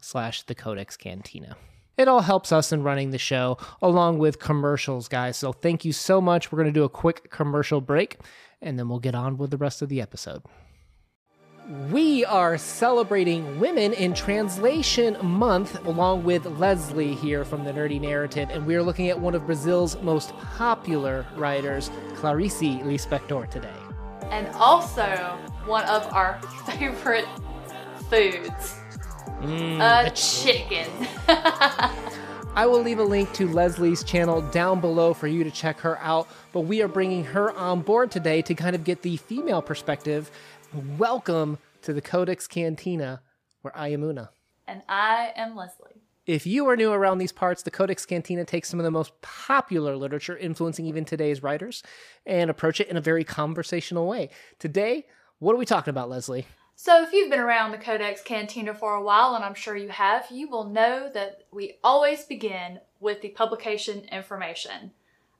slash the codex cantina. It all helps us in running the show along with commercials guys. So thank you so much. We're going to do a quick commercial break and then we'll get on with the rest of the episode. We are celebrating Women in Translation Month along with Lezlie here from the Nerdy Narrative, and we are looking at one of Brazil's most popular writers, Clarice Lispector, today. And also one of our favorite foods Mm, a chicken. I will leave a link to Lezlie's channel down below for you to check her out, but we are bringing her on board today to kind of get the female perspective. Welcome to the Codex Cantina, where I am Una. and I am Lezlie. If you are new around these parts, the Codex Cantina takes some of the most popular literature influencing even today's writers and approach it in a very conversational way. Today, what are we talking about, Lezlie? So, if you've been around the Codex Cantina for a while, and I'm sure you have, you will know that we always begin with the publication information.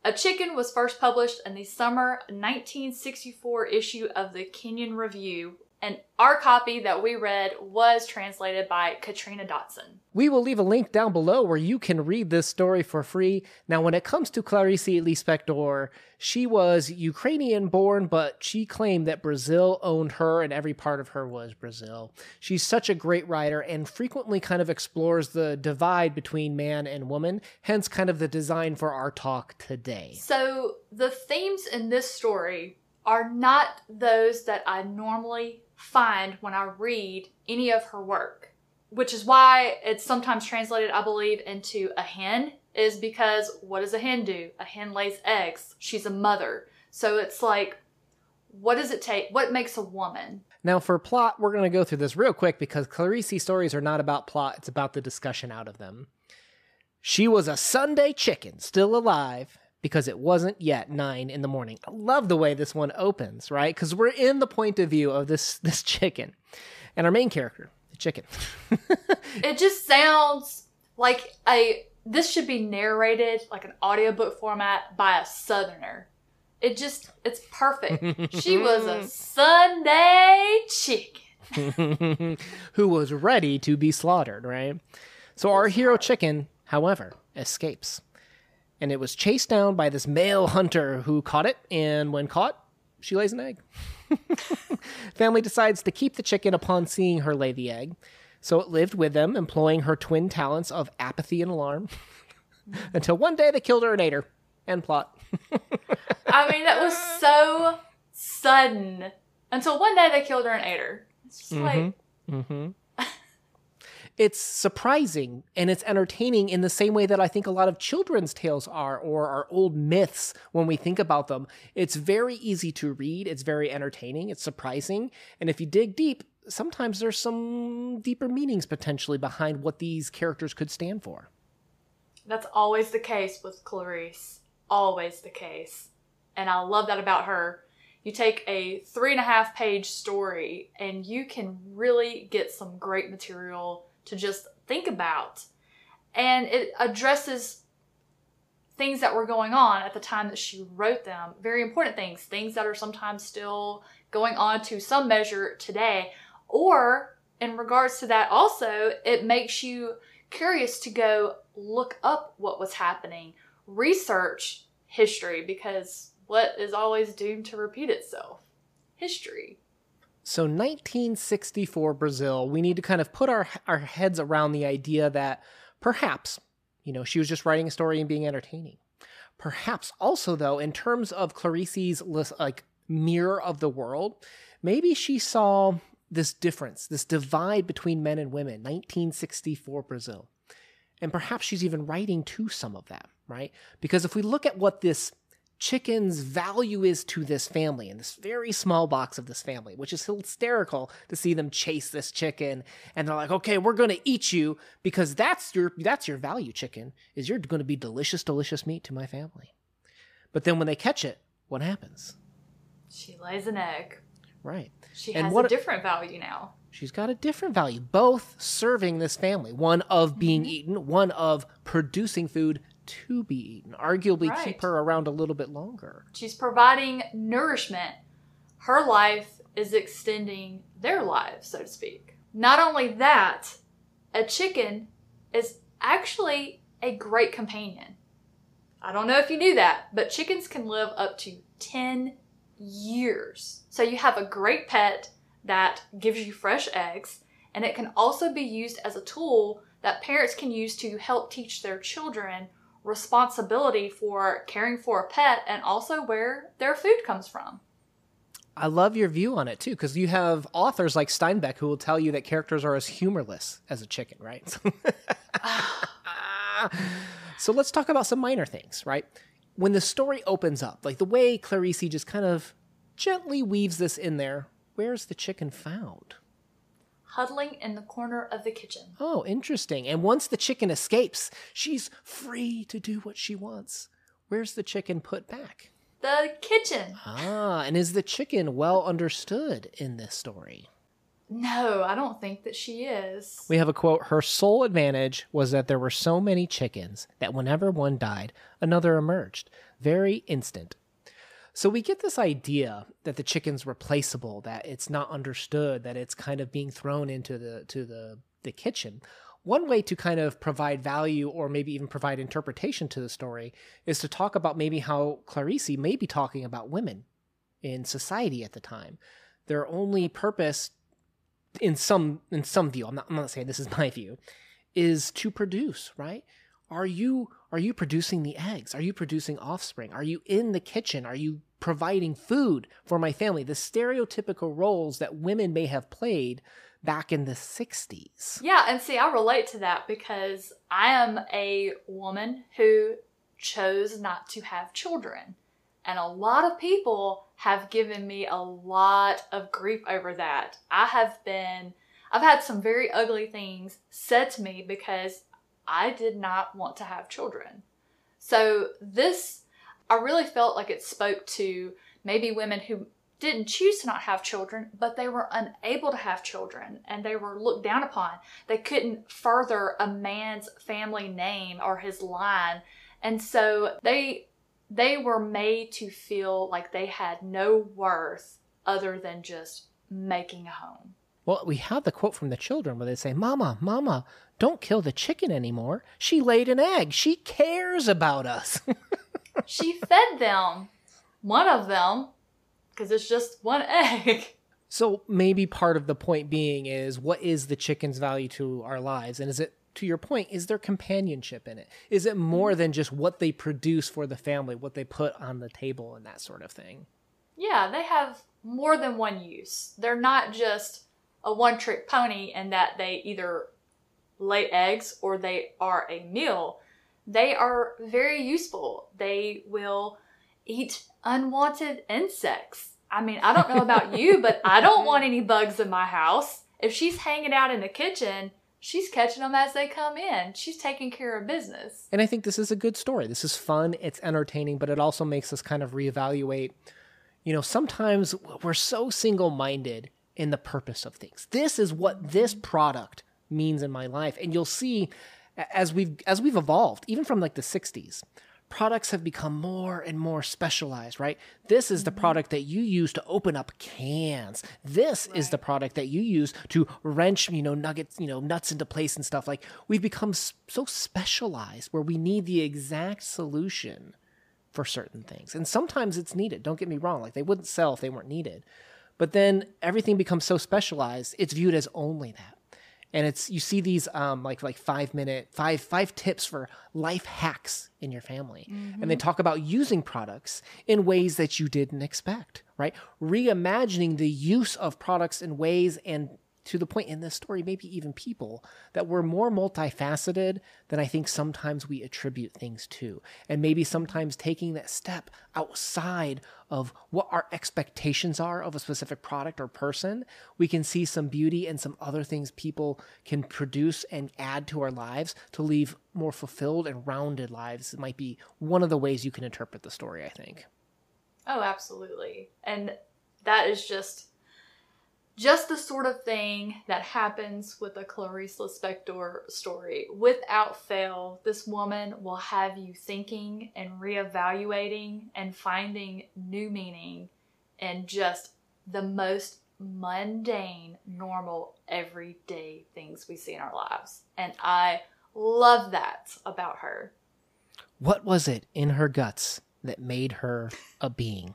A Chicken was first published in the summer 1964 issue of the Kenyon Review, and our copy that we read was translated by Katrina Dodson. We will leave a link down below where you can read this story for free. Now, when it comes to Clarice Lispector, she was Ukrainian born, but she claimed that Brazil owned her and every part of her was Brazil. She's such a great writer and frequently kind of explores the divide between man and woman, hence, kind of the design for our talk today. So, the themes in this story are not those that I normally find when I read any of her work, which is why it's sometimes translated, I believe, into a hen, is because what does a hen do? A hen lays eggs. She's a mother. So it's like, what does it take? What makes a woman? Now, for plot, we're going to go through this real quick because Clarice stories are not about plot, it's about the discussion out of them. She was a Sunday chicken, still alive, because it wasn't yet nine in the morning. I love the way this one opens, right? Because we're in the point of view of this this chicken, and our main character, the chicken. It just sounds like a this should be narrated like an audiobook format by a southerner. It just it's perfect. she was a Sunday chicken. who was ready to be slaughtered, right? So our hero chicken, however, escapes. And it was chased down by this male hunter who caught it, and when caught, she lays an egg. Family decides to keep the chicken upon seeing her lay the egg. So it lived with them, employing her twin talents of apathy and alarm. Until one day they killed her and ate her. End plot. I mean, that was so sudden. Until one day they killed her and ate her. It's just like Mm-hmm. It's surprising and it's entertaining in the same way that I think a lot of children's tales are or are old myths when we think about them. It's very easy to read, it's very entertaining, it's surprising, and if you dig deep, sometimes there's some deeper meanings potentially behind what these characters could stand for. that's always the case with Clarice. Always the case. And I love that about her. You take a three and a half page story and you can really get some great material to just think about. And it addresses things that were going on at the time that she wrote them. Very important things, things that are sometimes still going on to some measure today. Or, in regards to that, also, it makes you curious to go look up what was happening, research history, because what is always doomed to repeat itself? History. So 1964 Brazil, we need to kind of put our our heads around the idea that perhaps, you know, she was just writing a story and being entertaining. Perhaps also though, in terms of Clarice's like mirror of the world, maybe she saw this difference, this divide between men and women, 1964 Brazil. And perhaps she's even writing to some of that, right? Because if we look at what this chicken's value is to this family in this very small box of this family, which is hysterical to see them chase this chicken and they're like, "Okay, we're going to eat you because that's your that's your value chicken is you're going to be delicious delicious meat to my family." But then when they catch it, what happens? She lays an egg. Right. She And has what- a different value now. She's got a different value, both serving this family, one of mm-hmm. being eaten, one of producing food to be eaten, arguably Right. keep her around a little bit longer. She's providing nourishment. Her life is extending their lives, so to speak. Not only that, a chicken is actually a great companion. I don't know if you knew that, but chickens can live up to 10 years. So you have a great pet that gives you fresh eggs, and it can also be used as a tool that parents can use to help teach their children responsibility for caring for a pet and also where their food comes from. I love your view on it too, because you have authors like Steinbeck who will tell you that characters are as humorless as a chicken, right? so let's talk about some minor things, right? When the story opens up, like the way Clarice just kind of gently weaves this in there, where's the chicken found? Huddling in the corner of the kitchen. Oh, interesting. And once the chicken escapes, she's free to do what she wants. Where's the chicken put back? The kitchen. Ah, and is the chicken well understood in this story? No, I don't think that she is. We have a quote Her sole advantage was that there were so many chickens that whenever one died, another emerged. Very instant. So we get this idea that the chicken's replaceable, that it's not understood, that it's kind of being thrown into the to the, the kitchen. One way to kind of provide value or maybe even provide interpretation to the story is to talk about maybe how Clarice may be talking about women in society at the time. Their only purpose in some in some view, I'm not, I'm not saying this is my view, is to produce, right? Are you are you producing the eggs? Are you producing offspring? Are you in the kitchen? Are you providing food for my family? The stereotypical roles that women may have played back in the 60s. Yeah, and see, I relate to that because I am a woman who chose not to have children. And a lot of people have given me a lot of grief over that. I have been, I've had some very ugly things said to me because I did not want to have children. So, this, I really felt like it spoke to maybe women who didn't choose to not have children, but they were unable to have children and they were looked down upon. They couldn't further a man's family name or his line. And so they they were made to feel like they had no worth other than just making a home. Well, we have the quote from the children where they say, Mama, Mama, don't kill the chicken anymore. She laid an egg. She cares about us. She fed them, one of them, because it's just one egg. So maybe part of the point being is what is the chicken's value to our lives? And is it, to your point, is there companionship in it? Is it more than just what they produce for the family, what they put on the table, and that sort of thing? Yeah, they have more than one use. They're not just a one trick pony in that they either lay eggs or they are a meal. They are very useful. They will eat unwanted insects. I mean, I don't know about you, but I don't want any bugs in my house. If she's hanging out in the kitchen, she's catching them as they come in. She's taking care of business. And I think this is a good story. This is fun, it's entertaining, but it also makes us kind of reevaluate. You know, sometimes we're so single minded in the purpose of things. This is what this product means in my life. And you'll see as we've as we've evolved, even from like the 60s, products have become more and more specialized, right? This is the mm-hmm. product that you use to open up cans. This is the product that you use to wrench, you know, nuggets, you know, nuts into place and stuff. Like we've become so specialized where we need the exact solution for certain things. And sometimes it's needed. Don't get me wrong. Like they wouldn't sell if they weren't needed. But then everything becomes so specialized, it's viewed as only that. And it's you see these um like like five minute five five tips for life hacks in your family. And they talk about using products in ways that you didn't expect, right? Reimagining the use of products in ways and to the point in this story, maybe even people, that we're more multifaceted than I think sometimes we attribute things to. And maybe sometimes taking that step outside of what our expectations are of a specific product or person, we can see some beauty and some other things people can produce and add to our lives to leave more fulfilled and rounded lives. It might be one of the ways you can interpret the story, I think. Oh, absolutely. And that is just just the sort of thing that happens with a Clarice Lispector story. Without fail, this woman will have you thinking and reevaluating and finding new meaning in just the most mundane, normal, everyday things we see in our lives. And I love that about her. What was it in her guts that made her a being?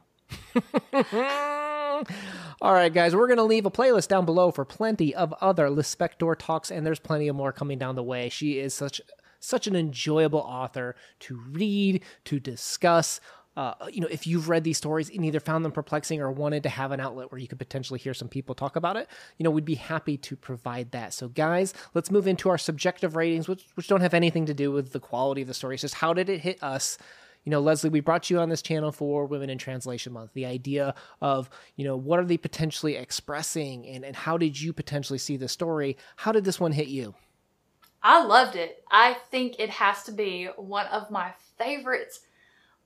All right, guys, we're going to leave a playlist down below for plenty of other Lispector talks, and there's plenty of more coming down the way. She is such such an enjoyable author to read, to discuss. Uh, you know, if you've read these stories and either found them perplexing or wanted to have an outlet where you could potentially hear some people talk about it, you know, we'd be happy to provide that. So, guys, let's move into our subjective ratings, which, which don't have anything to do with the quality of the story. It's just how did it hit us? You know, Lezlie, we brought you on this channel for Women in Translation Month. The idea of, you know, what are they potentially expressing and, and how did you potentially see the story? How did this one hit you? I loved it. I think it has to be one of my favorite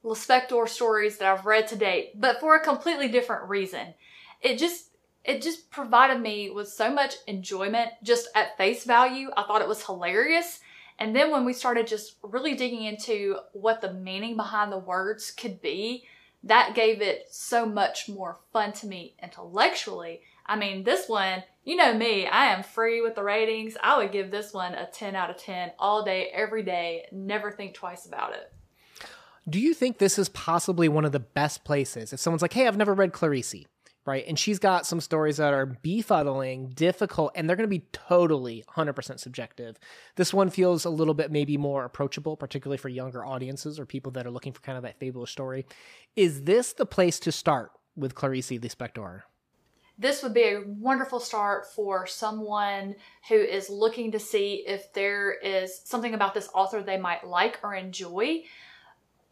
Lispector stories that I've read to date, but for a completely different reason. It just it just provided me with so much enjoyment just at face value. I thought it was hilarious. And then when we started just really digging into what the meaning behind the words could be, that gave it so much more fun to me intellectually. I mean, this one, you know me, I am free with the ratings. I would give this one a 10 out of 10 all day, every day, never think twice about it. Do you think this is possibly one of the best places if someone's like, hey, I've never read Clarice? Right? And she's got some stories that are befuddling, difficult, and they're going to be totally 100% subjective. This one feels a little bit maybe more approachable, particularly for younger audiences or people that are looking for kind of that fabulous story. Is this the place to start with Clarice Lispector? This would be a wonderful start for someone who is looking to see if there is something about this author they might like or enjoy.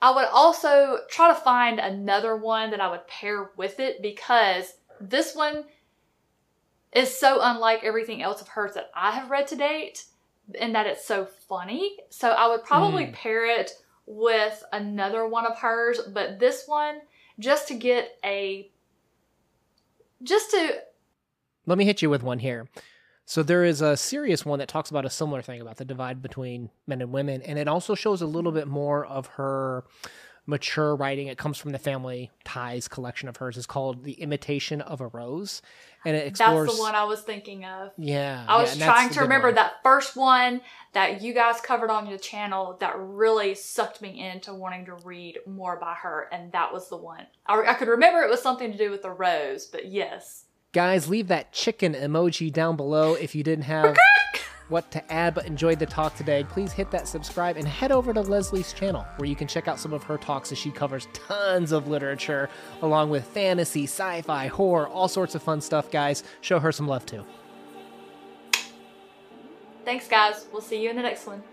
I would also try to find another one that I would pair with it because this one is so unlike everything else of hers that I have read to date in that it's so funny. So I would probably mm. pair it with another one of hers, but this one just to get a just to let me hit you with one here. So there is a serious one that talks about a similar thing about the divide between men and women, and it also shows a little bit more of her mature writing. It comes from the Family Ties collection of hers. It's called The Imitation of a Rose, and it explores. That's the one I was thinking of. Yeah, I was yeah, trying to remember one. that first one that you guys covered on your channel that really sucked me into wanting to read more by her, and that was the one. I, I could remember it was something to do with the rose, but yes. Guys, leave that chicken emoji down below if you didn't have what to add but enjoyed the talk today. Please hit that subscribe and head over to Lezlie's channel where you can check out some of her talks as she covers tons of literature along with fantasy, sci fi, horror, all sorts of fun stuff, guys. Show her some love too. Thanks, guys. We'll see you in the next one.